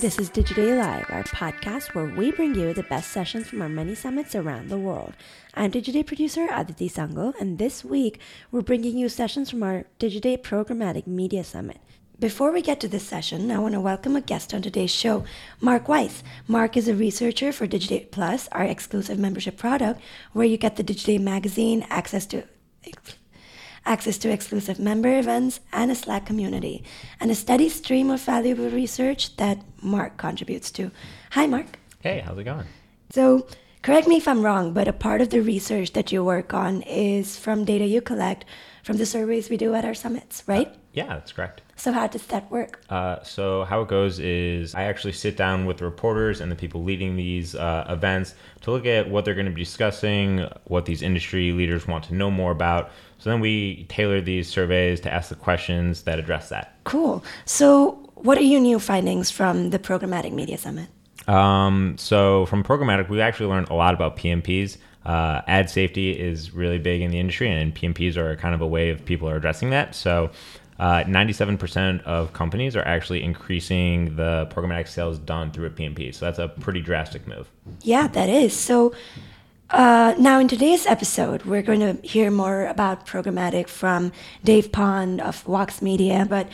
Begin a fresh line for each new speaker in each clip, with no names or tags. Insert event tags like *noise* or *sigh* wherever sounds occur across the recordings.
This is Digiday Live, our podcast where we bring you the best sessions from our many summits around the world. I'm Digiday producer Aditi Sangal, and this week we're bringing you sessions from our Digiday Programmatic Media Summit. Before we get to this session, I want to welcome a guest on today's show, Mark Weiss. Mark is a researcher for Digiday Plus, our exclusive membership product, where you get the Digiday magazine, access to access to exclusive member events, and a Slack community, and a steady stream of valuable research that Mark contributes to. Hi, Mark.
Hey, how's it going?
So, correct me if I'm wrong, but a part of the research that you work on is from data you collect from the surveys we do at our summits, right? Uh,
yeah, that's correct.
So, how does that work?
Uh, so, how it goes is I actually sit down with the reporters and the people leading these uh, events to look at what they're going to be discussing, what these industry leaders want to know more about. So then we tailor these surveys to ask the questions that address that.
Cool. So, what are your new findings from the Programmatic Media Summit?
Um, so, from Programmatic, we actually learned a lot about PMPs. Uh, ad safety is really big in the industry, and PMPs are kind of a way of people are addressing that. So, uh, 97% of companies are actually increasing the programmatic sales done through a PMP. So that's a pretty drastic move.
Yeah, that is. So uh, now, in today's episode, we're going to hear more about programmatic from Dave Pond of Vox Media. But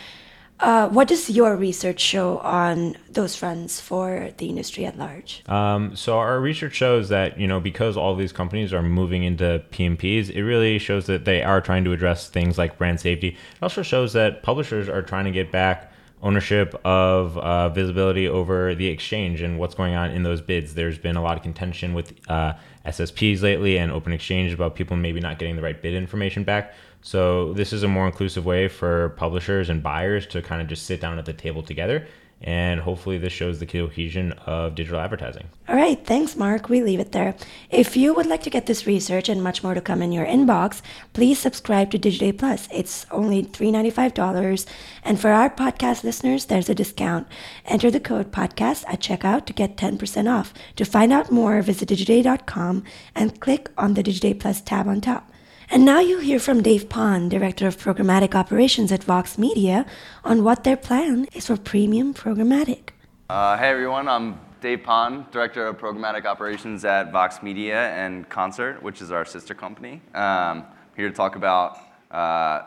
uh, what does your research show on those fronts for the industry at large?
Um, so our research shows that you know because all these companies are moving into PMPs, it really shows that they are trying to address things like brand safety. It also shows that publishers are trying to get back ownership of uh, visibility over the exchange and what's going on in those bids. There's been a lot of contention with uh, SSPs lately and Open Exchange about people maybe not getting the right bid information back. So this is a more inclusive way for publishers and buyers to kind of just sit down at the table together and hopefully this shows the cohesion of digital advertising.
All right, thanks, Mark. We leave it there. If you would like to get this research and much more to come in your inbox, please subscribe to Digiday Plus. It's only 395. And for our podcast listeners, there's a discount. Enter the code podcast at checkout to get 10% off. To find out more, visit digiday.com and click on the Digiday Plus tab on top. And now you'll hear from Dave Pond, Director of Programmatic Operations at Vox Media, on what their plan is for premium programmatic.
Uh, hey everyone, I'm Dave Pond, Director of Programmatic Operations at Vox Media and Concert, which is our sister company. Um, here to talk about uh,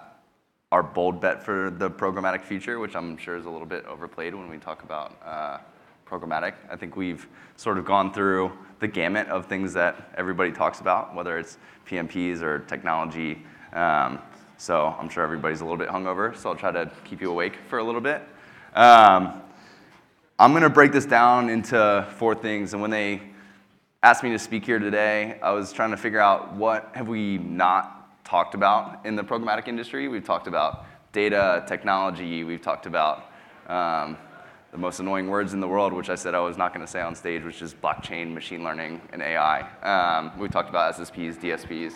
our bold bet for the programmatic future, which I'm sure is a little bit overplayed when we talk about uh, programmatic. I think we've sort of gone through the gamut of things that everybody talks about, whether it's PMPs or technology. Um, so I'm sure everybody's a little bit hungover, so I'll try to keep you awake for a little bit. Um, I'm going to break this down into four things, and when they asked me to speak here today, I was trying to figure out what have we not talked about in the programmatic industry. We've talked about data, technology, we've talked about um, the most annoying words in the world, which I said I was not going to say on stage, which is blockchain, machine learning, and AI. Um, we talked about SSPs, DSPs.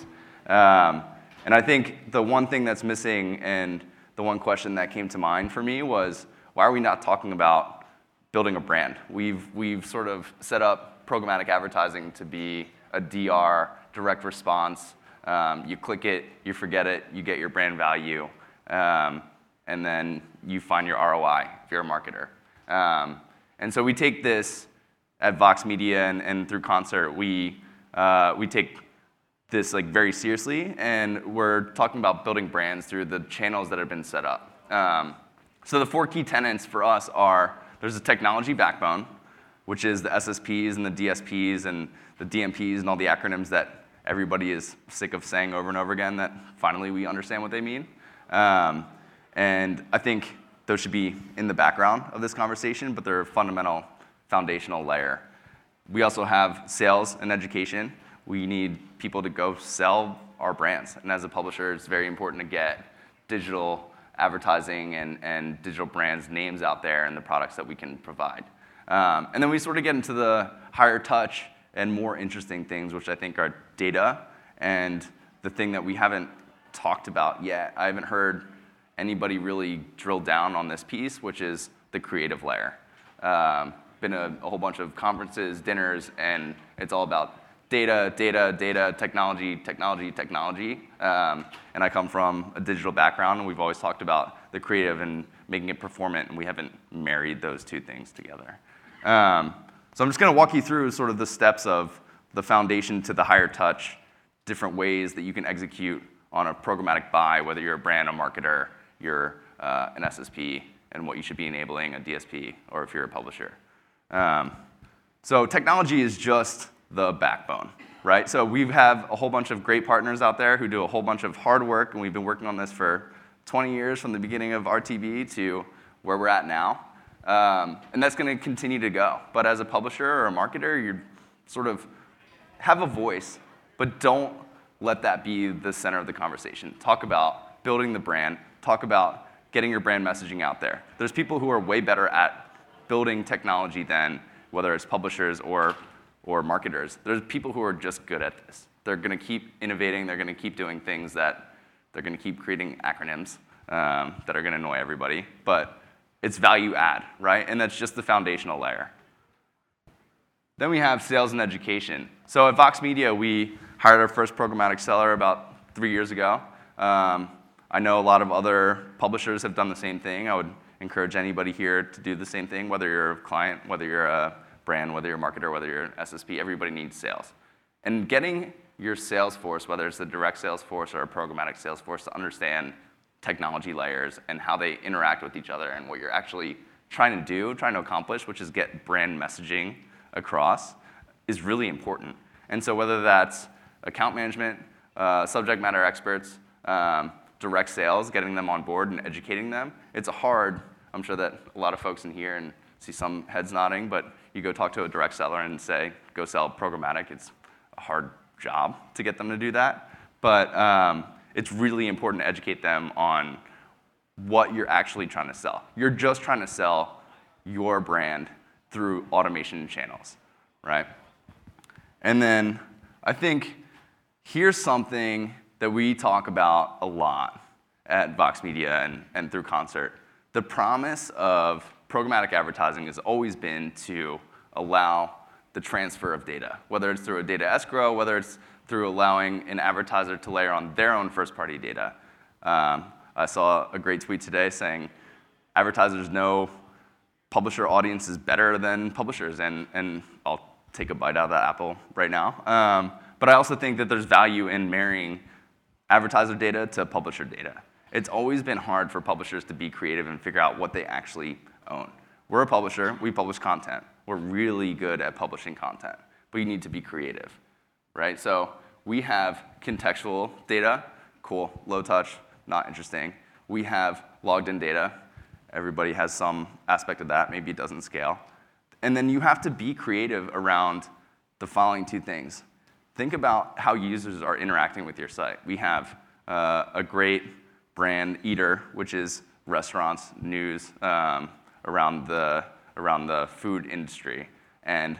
Um, and I think the one thing that's missing and the one question that came to mind for me was why are we not talking about building a brand? We've, we've sort of set up programmatic advertising to be a DR, direct response. Um, you click it, you forget it, you get your brand value, um, and then you find your ROI if you're a marketer. Um, and so we take this at Vox Media and, and through Concert, we, uh, we take this like very seriously, and we're talking about building brands through the channels that have been set up. Um, so the four key tenants for us are there's a technology backbone, which is the SSPs and the DSPs and the DMPs and all the acronyms that everybody is sick of saying over and over again that finally we understand what they mean. Um, and I think those should be in the background of this conversation, but they're a fundamental foundational layer. We also have sales and education. We need people to go sell our brands. And as a publisher, it's very important to get digital advertising and, and digital brands names out there and the products that we can provide. Um, and then we sort of get into the higher touch and more interesting things, which I think are data and the thing that we haven't talked about yet. I haven't heard anybody really drilled down on this piece, which is the creative layer. Um, been a, a, whole bunch of conferences, dinners, and it's all about data, data, data, technology, technology, technology. Um, and I come from a digital background, and we've always talked about the creative and making it performant, and we haven't married those two things together. Um, so I'm just going to walk you through sort of the steps of the foundation to the higher touch, different ways that you can execute on a programmatic buy, whether you're a brand, a marketer, you're uh, an SSP, and what you should be enabling a DSP, or if you're a publisher. Um, so technology is just the backbone, right? So we have a whole bunch of great partners out there who do a whole bunch of hard work, and we've been working on this for 20 years from the beginning of RTB to where we're at now. Um, and that's going to continue to go. But as a publisher or a marketer, you sort of have a voice, but don't let that be the center of the conversation. Talk about building the brand, talk about getting your brand messaging out there. There's people who are way better at building technology than whether it's publishers or, or marketers. There's people who are just good at this. They're going to keep innovating, they're going to keep doing things that they're going to keep creating acronyms um, that are going to annoy everybody. But it's value add, right? And that's just the foundational layer. Then we have sales and education. So at Vox Media, we hired our first programmatic seller about three years ago. Um, I know a lot of other publishers have done the same thing. I would encourage anybody here to do the same thing, whether you're a client, whether you're a brand, whether you're a marketer, whether you're an SSP, everybody needs sales. And getting your sales force, whether it's a direct sales force or a programmatic sales force, to understand technology layers and how they interact with each other and what you're actually trying to do, trying to accomplish, which is get brand messaging across, is really important. And so whether that's account management, uh, subject matter experts, um, direct sales, getting them on board and educating them. It's a hard, I'm sure that a lot of folks in here and see some heads nodding, but you go talk to a direct seller and say, go sell programmatic. It's a hard job to get them to do that. But um, it's really important to educate them on what you're actually trying to sell. You're just trying to sell your brand through automation channels, right? And then I think here's something that we talk about a lot at Vox Media and, and through Concert. The promise of programmatic advertising has always been to allow the transfer of data, whether it's through a data escrow, whether it's through allowing an advertiser to layer on their own first party data. Um, I saw a great tweet today saying advertisers know publisher audience is better than publishers, and, and I'll take a bite out of that apple right now. Um, but I also think that there's value in marrying advertiser data to publisher data. It's always been hard for publishers to be creative and figure out what they actually own. We're a publisher, we publish content. We're really good at publishing content, but you need to be creative, right? So we have contextual data, cool, low touch, not interesting. We have logged in data. Everybody has some aspect of that, maybe it doesn't scale. And then you have to be creative around the following two things think about how users are interacting with your site. We have uh, a great brand, Eater, which is restaurants, news um, around, the, around the food industry. And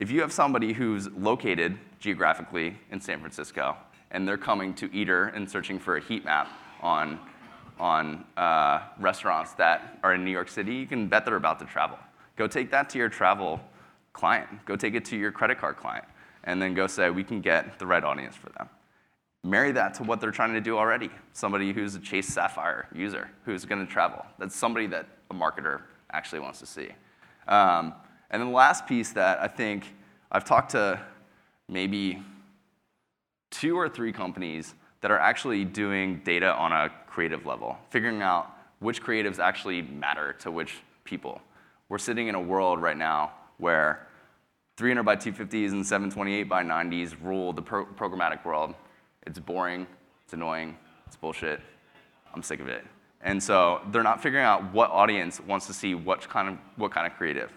if you have somebody who's located geographically in San Francisco and they're coming to Eater and searching for a heat map on, on uh, restaurants that are in New York City, you can bet they're about to travel. Go take that to your travel client. Go take it to your credit card client and then go say, we can get the right audience for them. Marry that to what they're trying to do already. Somebody who's a Chase Sapphire user who's going to travel. That's somebody that a marketer actually wants to see. Um, and then the last piece that I think I've talked to maybe two or three companies that are actually doing data on a creative level, figuring out which creatives actually matter to which people. We're sitting in a world right now where 300 by 250s and 728 by 90s rule the pro- programmatic world. It's boring, it's annoying, it's bullshit. I'm sick of it. And so they're not figuring out what audience wants to see what kind of, what kind of creative.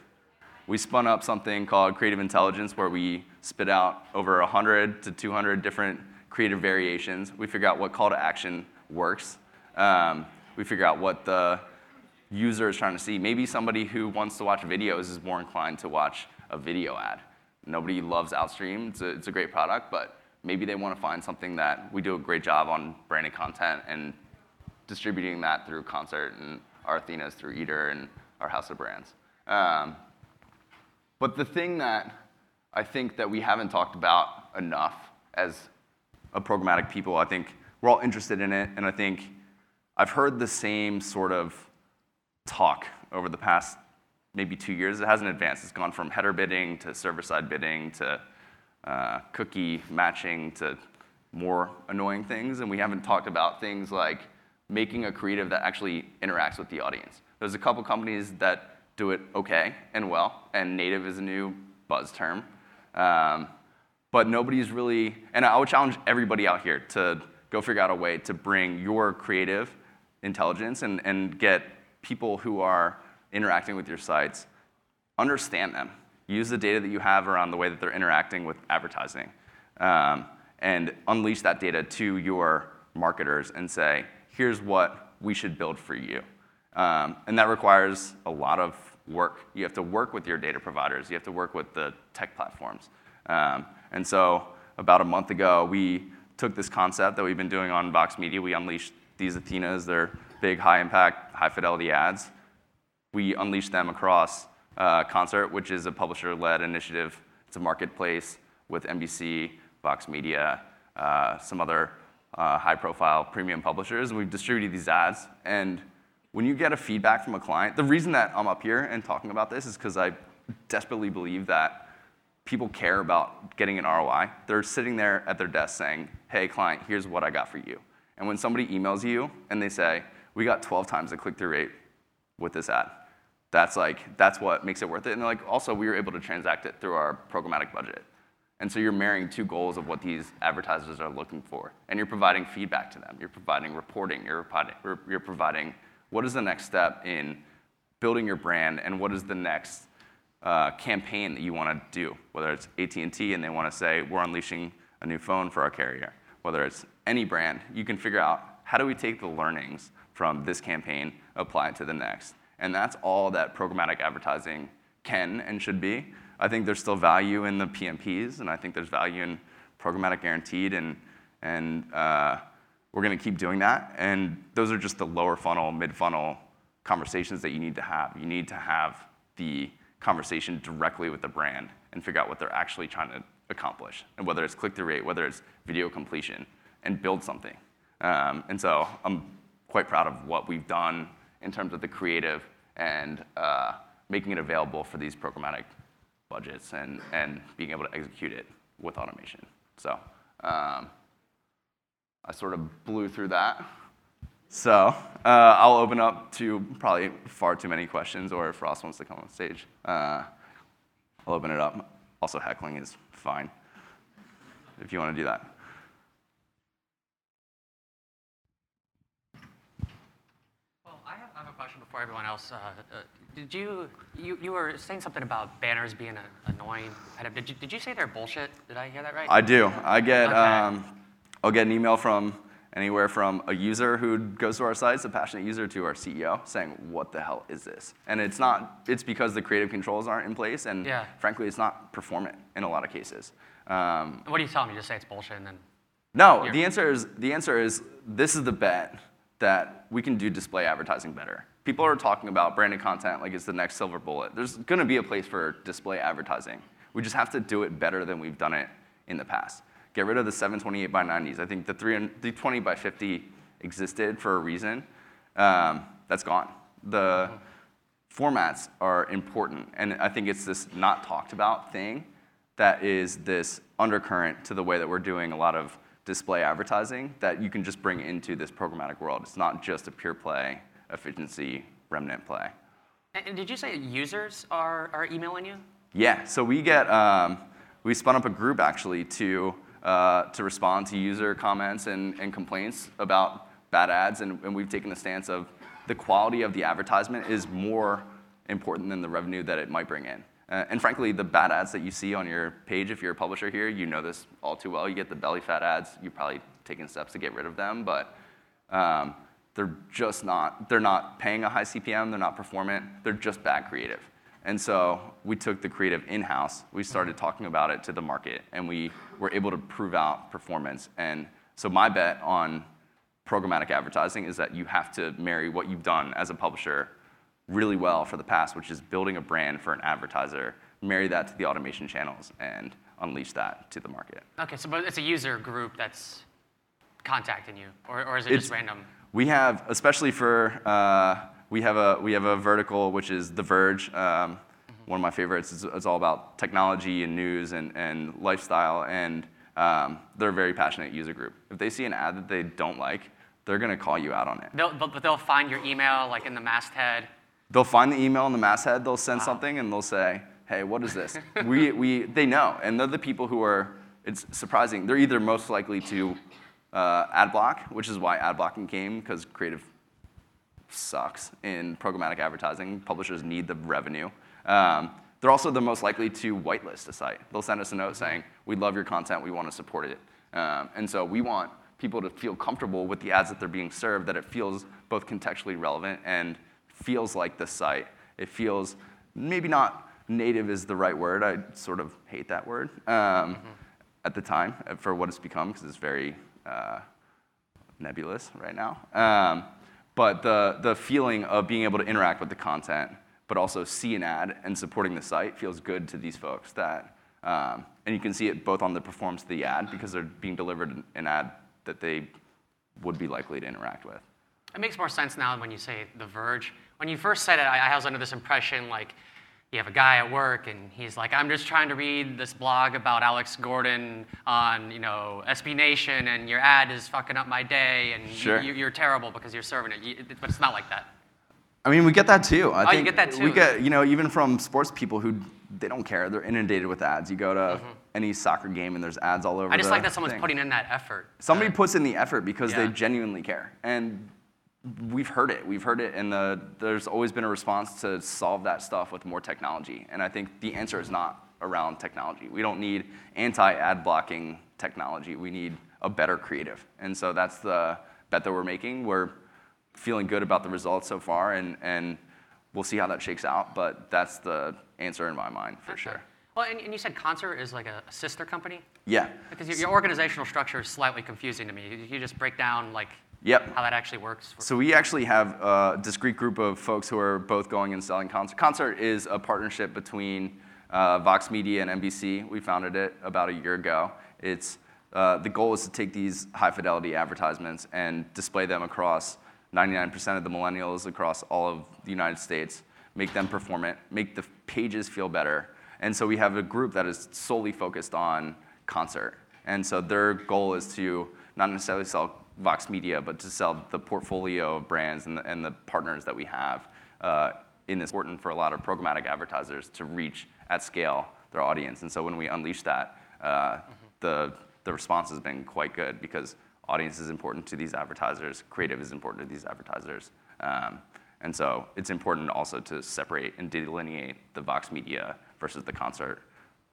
We spun up something called Creative Intelligence where we spit out over 100 to 200 different creative variations. We figure out what call to action works. Um, we figure out what the user is trying to see. Maybe somebody who wants to watch videos is more inclined to watch a video ad. Nobody loves Outstream. It's a, it's a great product, but maybe they want to find something that we do a great job on branding content and distributing that through Concert and our Athenas through Eater and our House of Brands. Um, but the thing that I think that we haven't talked about enough as a programmatic people, I think we're all interested in it, and I think I've heard the same sort of talk over the past maybe two years, it hasn't advanced. It's gone from header bidding to server-side bidding to uh, cookie matching to more annoying things, and we haven't talked about things like making a creative that actually interacts with the audience. There's a couple companies that do it okay and well, and native is a new buzz term. Um, but nobody's really, and I would challenge everybody out here to go figure out a way to bring your creative intelligence and, and get people who are interacting with your sites, understand them. Use the data that you have around the way that they're interacting with advertising. Um, and unleash that data to your marketers and say, here's what we should build for you. Um, and that requires a lot of work. You have to work with your data providers. You have to work with the tech platforms. Um, and so about a month ago, we took this concept that we've been doing on Vox Media. We unleashed these Athenas. They're big, high impact, high fidelity ads. We unleashed them across uh, Concert, which is a publisher led initiative. It's a marketplace with NBC, Vox Media, uh, some other uh, high profile premium publishers, and we've distributed these ads. And when you get a feedback from a client, the reason that I'm up here and talking about this is because I desperately believe that people care about getting an ROI. They're sitting there at their desk saying, hey, client, here's what I got for you. And when somebody emails you and they say, we got 12 times the click through rate with this ad, that's like, that's what makes it worth it. And like, also, we were able to transact it through our programmatic budget. And so you're marrying two goals of what these advertisers are looking for. And you're providing feedback to them. You're providing reporting. You're providing, you're providing what is the next step in building your brand and what is the next uh, campaign that you want to do, whether it's AT&T and they want to say, we're unleashing a new phone for our carrier, whether it's any brand, you can figure out how do we take the learnings from this campaign, apply it to the next. And that's all that programmatic advertising can and should be. I think there's still value in the PMPs, and I think there's value in programmatic guaranteed, and, and uh, we're going to keep doing that. And those are just the lower funnel, mid funnel conversations that you need to have. You need to have the conversation directly with the brand and figure out what they're actually trying to accomplish, and whether it's click through rate, whether it's video completion, and build something. Um, and so I'm quite proud of what we've done in terms of the creative and uh, making it available for these programmatic budgets and, and being able to execute it with automation. So um, I sort of blew through that. So uh, I'll open up to probably far too many questions, or if Ross wants to come on stage, uh, I'll open it up. Also, heckling is fine if you want to do that.
Well, I have, I have a question before everyone else. Uh, uh, did you, you, you were saying something about banners being a, annoying? Did you, did you say they're bullshit? Did I hear that right?
I do. I get,
Okay.
um, I'll get an email from anywhere from a user who goes to our sites, a passionate user, to our CEO saying, "What the hell is this?" And it's not. It's because the creative controls aren't in place, and
Yeah.
frankly, it's not performant in a lot of cases. Um,
what do you tell them? You just say it's bullshit and then.
no, the answer is the answer is this is the bet that we can do display advertising better. People are talking about branded content like it's the next silver bullet. There's going to be a place for display advertising. We just have to do it better than we've done it in the past. Get rid of the 728 by 90s. I think the 320 by 50 existed for a reason. Um, that's gone. The formats are important, and I think it's this not talked about thing that is this undercurrent to the way that we're doing a lot of display advertising that you can just bring into this programmatic world. It's not just a pure play, efficiency, remnant play.
And, did you say users are, are emailing you?
Yeah, so we get, um, we spun up a group actually to, uh, to respond to user comments and, and complaints about bad ads, and, and we've taken a stance of the quality of the advertisement is more important than the revenue that it might bring in. Uh, and frankly, the bad ads that you see on your page, if you're a publisher here, you know this all too well. You get the belly fat ads, you've probably taken steps to get rid of them, but um, they're just not, they're not paying a high CPM, they're not performant, they're just bad creative. And so we took the creative in-house, we started talking about it to the market, and we were able to prove out performance. And so my bet on programmatic advertising is that you have to marry what you've done as a publisher really well for the past, which is building a brand for an advertiser, marry that to the automation channels, and unleash that to the market.
Okay, so but it's a user group that's contacting you, or, or is it
It's-
just random?
We have, especially for uh, we have a we have a vertical which is The Verge. Um, one of my favorites. It's, it's all about technology and news and, and lifestyle, and um, they're a very passionate user group. If they see an ad that they don't like, they're gonna call you out on it.
They'll, but but they'll find your email like in the masthead.
They'll find the email in the masthead, they'll send something, and they'll say, hey, what is this? we, we, they know, and they're the people who are, it's surprising, they're either most likely to uh, ad block, which is why ad blocking came, because creative sucks in programmatic advertising. Publishers need the revenue. Um, they're also the most likely to whitelist a site. They'll send us a note saying, we love your content, we want to support it. Um, and so we want people to feel comfortable with the ads that they're being served, that it feels both contextually relevant and feels like the site. It feels maybe not native is the right word. I sort of hate that word um, at the time uh, for what it's become because it's very uh, nebulous right now. Um, but the, the feeling of being able to interact with the content, but also see an ad and supporting the site feels good to these folks. That, um, and you can see it both on the performance of the ad because they're being delivered an ad that they would be likely to interact with.
It makes more sense now when you say The Verge. When you first said it, I, I was under this impression like you have a guy at work and he's like, I'm just trying to read this blog about Alex Gordon on, you know, SB Nation and your ad is fucking up my day and
Sure.
you, you're terrible because you're serving it. You, but it's not like that.
I mean, we get that too. I
Oh, you get that too.
We get, you know, even from sports people who they don't care. They're inundated with ads. You go to any soccer game and there's ads all over.
Mm-hmm. I just like that someone's
thing.
putting in that effort.
Somebody
Uh,
puts in the effort because they genuinely care, and we've heard it. We've heard it, and the, there's always been a response to solve that stuff with more technology. And I think the answer is not around technology. We don't need anti-ad blocking technology. We need a better creative. And so that's the bet that we're making. We're feeling good about the results so far, and, and we'll see how that shakes out. But that's the answer in my mind for sure.
Well, and, and you said Concert is like a, a sister company?
Yeah.
Because your, your organizational structure is slightly confusing to me. You, you just break down like
Yep.
how that actually works. For,
So we actually have a discrete group of folks who are both going and selling Concert. Concert is a partnership between uh, Vox Media and NBC. We founded it about a year ago. It's uh, the goal is to take these high fidelity advertisements and display them across 99% of the millennials across all of the United States, make them performant, make the pages feel better. And so we have a group that is solely focused on concert. And so their goal is to not necessarily sell Vox Media, but to sell the portfolio of brands and the, and the partners that we have uh, in this. Important for a lot of programmatic advertisers to reach at scale their audience. And so when we unleash that, uh, the, the response has been quite good because audience is important to these advertisers, creative is important to these advertisers. Um, and so it's important also to separate and delineate the Vox Media versus the concert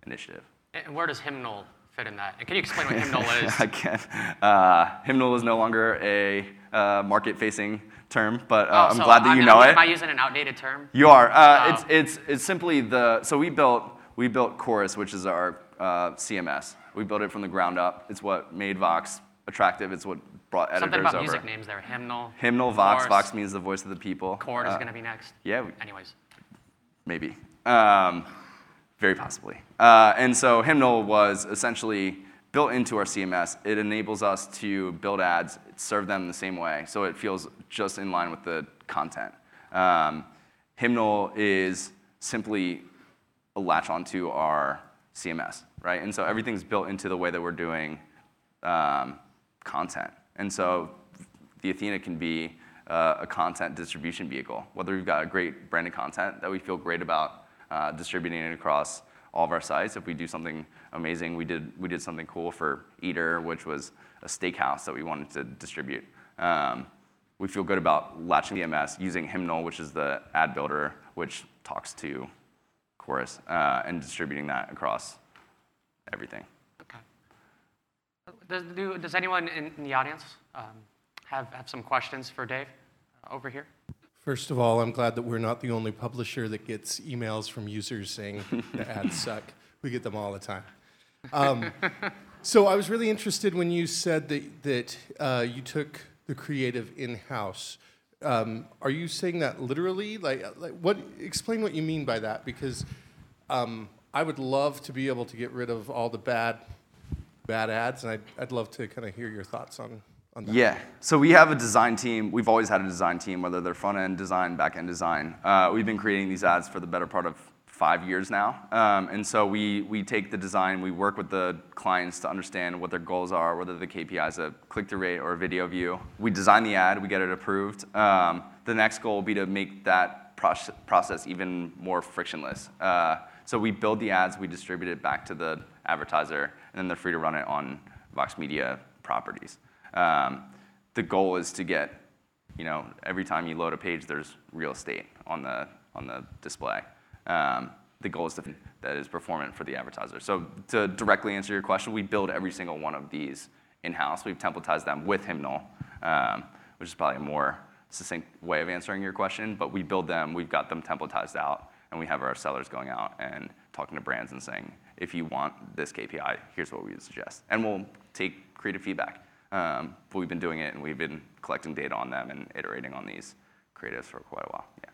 initiative.
and where does Hymnal fit in that? And can you explain what Hymnal *laughs* is?
I can. Uh, hymnal is no longer a uh, market-facing term, but uh,
Oh,
I'm
so
glad that you
am-
know it.
Am I using an outdated term?
You are. Uh,
Oh.
it's, it's, it's simply the, so we built, we built Chorus, which is our uh, CMS. We built it from the ground up. It's what made Vox attractive. It's what brought editors
Something about
over.
music names there. Hymnal.
Hymnal, Vox.
Chorus,
Vox means the voice of the people.
Chord is
Uh,
going to be next.
yeah, we-
Anyways.
maybe. Um, very possibly. Uh, and so Hymnal was essentially built into our CMS. It enables us to build ads, serve them the same way, so it feels just in line with the content. Um, Hymnal is simply a latch onto our CMS, right? And so everything's built into the way that we're doing um, content. And so the Athena can be uh, a content distribution vehicle. Whether we've got a great branded content that we feel great about uh, distributing it across all of our sites. If we do something amazing, we did we did something cool for Eater, which was a steakhouse that we wanted to distribute. Um, we feel good about latching the MS, using Hymnal, which is the ad builder, which talks to Chorus, uh, and distributing that across everything.
Okay. Does, do, does anyone in, in the audience um, have, have some questions for Dave uh, over here?
First of all, I'm glad that we're not the only publisher that gets emails from users saying the *laughs* ads suck. We get them all the time. Um, *laughs* so I was really interested when you said that, that uh, you took the creative in-house. Um, are you saying that literally? Like, like, what? Explain what you mean by that, because um, I would love to be able to get rid of all the bad, bad ads, and I'd, I'd love to kind of hear your thoughts on, on that?
Yeah. So we have a design team. We've always had a design team, whether they're front end design, back end design. Uh, we've been creating these ads for the better part of five years now. Um, and so we, we take the design, we work with the clients to understand what their goals are, whether the KPI is a click-through rate or a video view. We design the ad, we get it approved. Um, the next goal will be to make that process, process even more frictionless. Uh, so we build the ads, we distribute it back to the advertiser, and then they're free to run it on Vox Media properties. Um, the goal is to get, you know, every time you load a page, there's real estate on the, on the display. Um, the goal is to, that is performant for the advertiser. So to directly answer your question, we build every single one of these in-house. We've templatized them with Hymnal, um, which is probably a more succinct way of answering your question, but we build them, we've got them templatized out, and we have our sellers going out and talking to brands and saying, if you want this KPI, here's what we would suggest. And we'll take creative feedback. Um, but we've been doing it, and we've been collecting data on them and iterating on these creatives for quite a while. Yeah.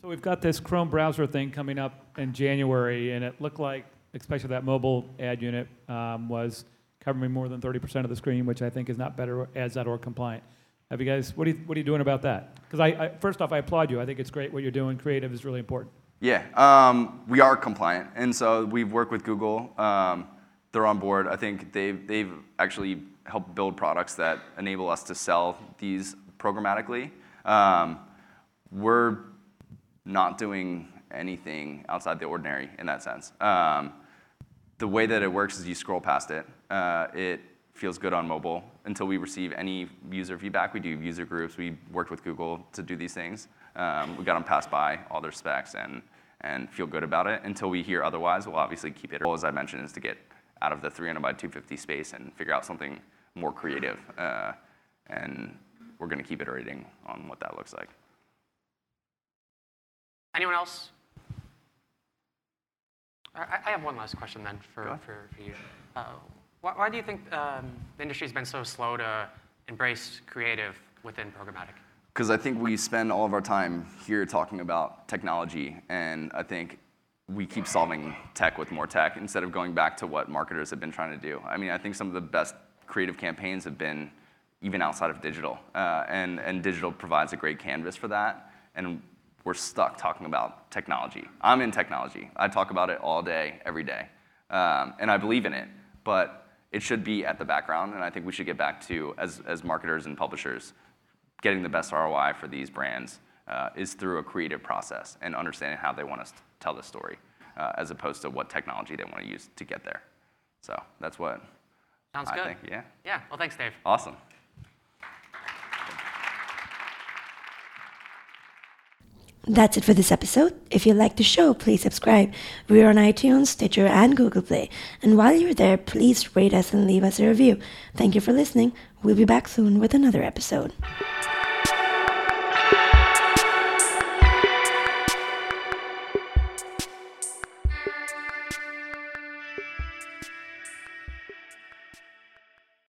So we've got this Chrome browser thing coming up in January, and it looked like, especially that mobile ad unit, um, was covering more than 30% of the screen, which I think is not better ads.org compliant. Have you guys, what are you, what are you doing about that? Because I, I, first off, I applaud you. I think it's great what you're doing. Creative is really important.
Yeah, um, we are compliant, and so we've worked with Google. Um, they're on board. I think they've, they've actually helped build products that enable us to sell these programmatically. Um, we're not doing anything outside the ordinary in that sense. Um, the way that it works is you scroll past it. Uh, it feels good on mobile until we receive any user feedback. We do user groups. We worked with Google to do these things. Um, we got them passed by all their specs and, and feel good about it. Until we hear otherwise, we'll obviously keep it. As I mentioned, is to get out of the 300 by 250 space and figure out something more creative. Uh, and we're going to keep iterating on what that looks like.
Anyone else? I, I have one last question then for, for, for you. Uh, why, why, do you think um, the industry's been so slow to embrace creative within programmatic?
Because I think we spend all of our time here talking about technology, and I think we keep solving tech with more tech instead of going back to what marketers have been trying to do. I mean, I think some of the best creative campaigns have been even outside of digital, uh, and, and digital provides a great canvas for that. And we're stuck talking about technology. I'm in technology. I talk about it all day, every day. Um, and I believe in it, but it should be at the background. And I think we should get back to, as, as marketers and publishers, getting the best ROI for these brands uh, is through a creative process and understanding how they want us to tell the story, uh, as opposed to what technology they want to use to get there. So that's what
Sounds
I
good.
think. Yeah.
Yeah. Well, thanks, Dave.
Awesome.
That's it for this episode. If you like the show, please subscribe. We're on iTunes, Stitcher, and Google Play. And while you're there, please rate us and leave us a review. Thank you for listening. We'll be back soon with another episode.